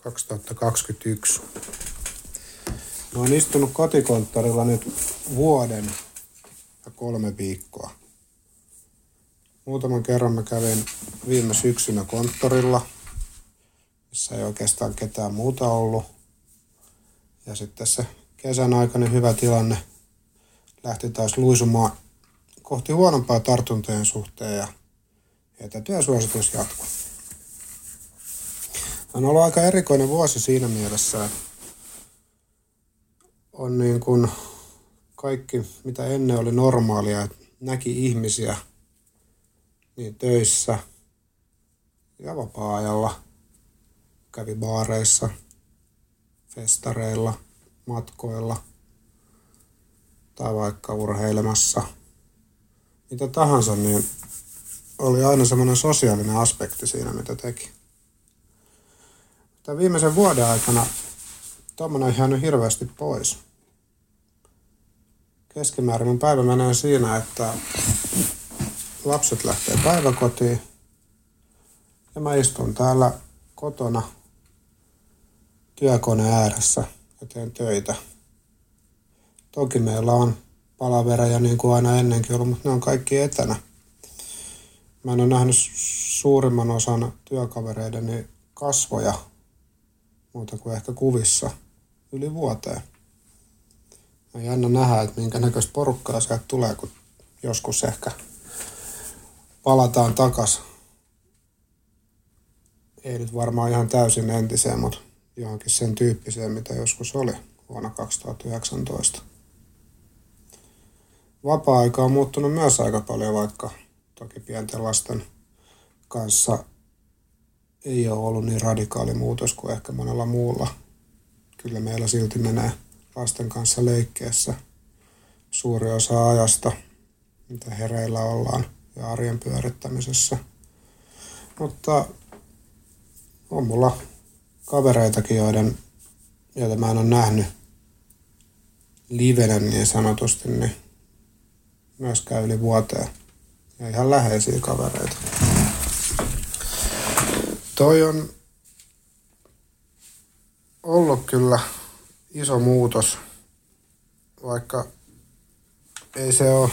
2021. Mä oon istunut kotikonttorilla nyt vuoden ja kolme viikkoa. Muutaman kerran mä kävin viime syksynä konttorilla, missä ei oikeastaan ketään muuta ollut. Ja sitten se kesän aikainen hyvä tilanne lähti taas luisumaan kohti huonompaa tartuntojen suhteen ja etätyösuositus jatkuu. On ollut aika erikoinen vuosi siinä mielessä, että on niin kuin kaikki, mitä ennen oli normaalia, että näki ihmisiä niin töissä ja vapaa-ajalla, kävi baareissa, festareilla, matkoilla tai vaikka urheilemassa, mitä tahansa, niin oli aina semmoinen sosiaalinen aspekti siinä, mitä teki. Tämän viimeisen vuoden aikana tuommoinen on jäänyt hirveästi pois. Keskimäärin mun päivä menee siinä, että lapset lähtee päiväkotiin ja mä istun täällä kotona työkone ääressä ja teen töitä. Toki meillä on palavereja niin kuin aina ennenkin ollut, mutta ne on kaikki etänä. Mä en ole nähnyt suurimman osan työkavereideni kasvoja muuta kuin ehkä kuvissa yli vuoteen. On jännä nähdä, että minkä näköistä porukkaa sieltä tulee, kun joskus ehkä palataan takas. Ei nyt varmaan ihan täysin entiseen, mutta johonkin sen tyyppiseen, mitä joskus oli vuonna 2019. Vapaa-aika on muuttunut myös aika paljon, vaikka toki pienten lasten kanssa ei ole ollut niin radikaali muutos kuin ehkä monella muulla. Kyllä meillä silti menee lasten kanssa leikkeessä suuri osa ajasta, mitä hereillä ollaan ja arjen pyörittämisessä. Mutta on mulla kavereitakin, joiden, joita mä en ole nähnyt livenä niin sanotusti, niin myöskään yli vuoteen. Ja ihan läheisiä kavereita. Toi on ollut kyllä iso muutos, vaikka ei se ole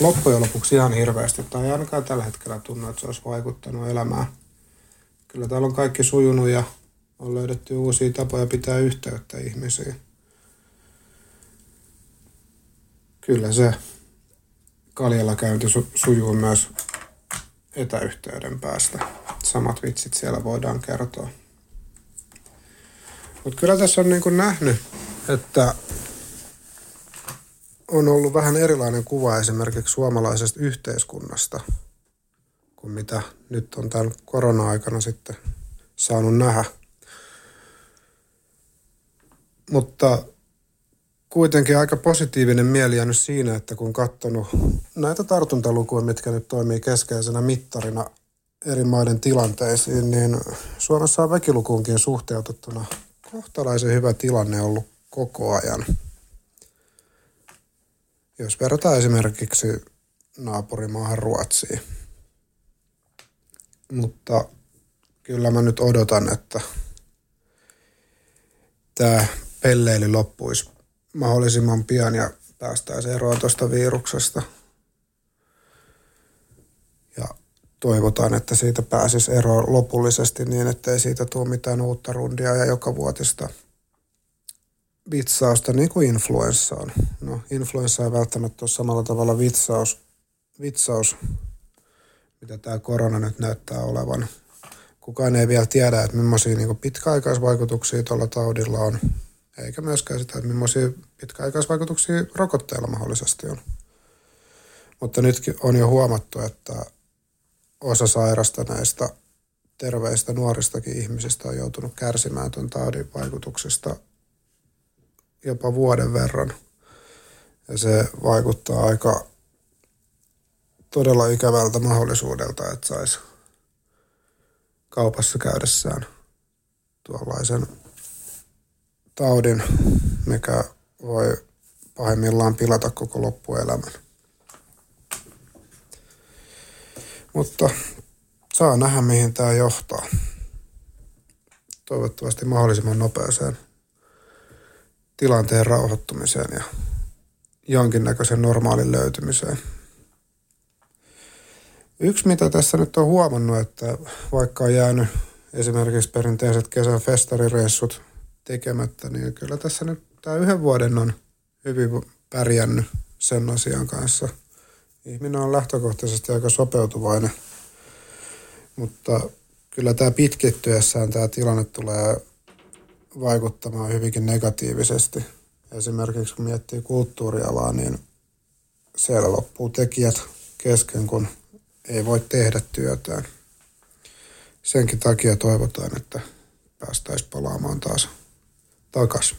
loppujen lopuksi ihan hirveästi, tai ei ainakaan tällä hetkellä tunnu, että se olisi vaikuttanut elämään. Kyllä täällä on kaikki sujunut ja on löydetty uusia tapoja pitää yhteyttä ihmisiin. Kyllä se kaljalla käynti su- sujuu myös etäyhteyden päästä. Samat vitsit siellä voidaan kertoa. Mutta kyllä tässä on niin kuin nähnyt, että on ollut vähän erilainen kuva esimerkiksi suomalaisesta yhteiskunnasta kuin mitä nyt on tämän korona-aikana sitten saanut nähdä. Mutta kuitenkin aika positiivinen mieli jäänyt siinä, että kun katsonut näitä tartuntalukuja, mitkä nyt toimii keskeisenä mittarina eri maiden tilanteisiin, niin Suomessa on väkilukuunkin suhteutettuna kohtalaisen hyvä tilanne ollut koko ajan. Jos verrataan esimerkiksi naapurimaahan Ruotsiin. Mutta kyllä mä nyt odotan, että tämä pelleily loppuisi mahdollisimman pian ja päästäisiin eroon tuosta viruksesta. Ja toivotaan, että siitä pääsisi eroon lopullisesti niin, ettei siitä tule mitään uutta rundia ja joka vuotista vitsausta niin kuin influenssa on. No, influenssa ei välttämättä ole samalla tavalla vitsaus, vitsaus mitä tämä korona nyt näyttää olevan. Kukaan ei vielä tiedä, että millaisia niin pitkäaikaisvaikutuksia tuolla taudilla on, eikä myöskään sitä, että millaisia pitkäaikaisvaikutuksia rokotteilla mahdollisesti on. Mutta nytkin on jo huomattu, että osa sairastaneista terveistä nuoristakin ihmisistä on joutunut kärsimään tuon taudin vaikutuksesta jopa vuoden verran. Ja se vaikuttaa aika todella ikävältä mahdollisuudelta, että saisi kaupassa käydessään tuollaisen taudin, mikä voi pahimmillaan pilata koko loppuelämän. Mutta saa nähdä, mihin tämä johtaa. Toivottavasti mahdollisimman nopeeseen tilanteen rauhoittumiseen ja jonkinnäköisen normaalin löytymiseen. Yksi, mitä tässä nyt on huomannut, että vaikka on jäänyt esimerkiksi perinteiset kesän festarireissut tekemättä, niin kyllä tässä nyt tämä yhden vuoden on hyvin pärjännyt sen asian kanssa. Ihminen on lähtökohtaisesti aika sopeutuvainen, mutta kyllä tämä pitkittyessään tämä tilanne tulee vaikuttamaan hyvinkin negatiivisesti. Esimerkiksi kun miettii kulttuurialaa, niin siellä loppuu tekijät kesken, kun ei voi tehdä työtään. Senkin takia toivotaan, että päästäisiin palaamaan taas takaisin.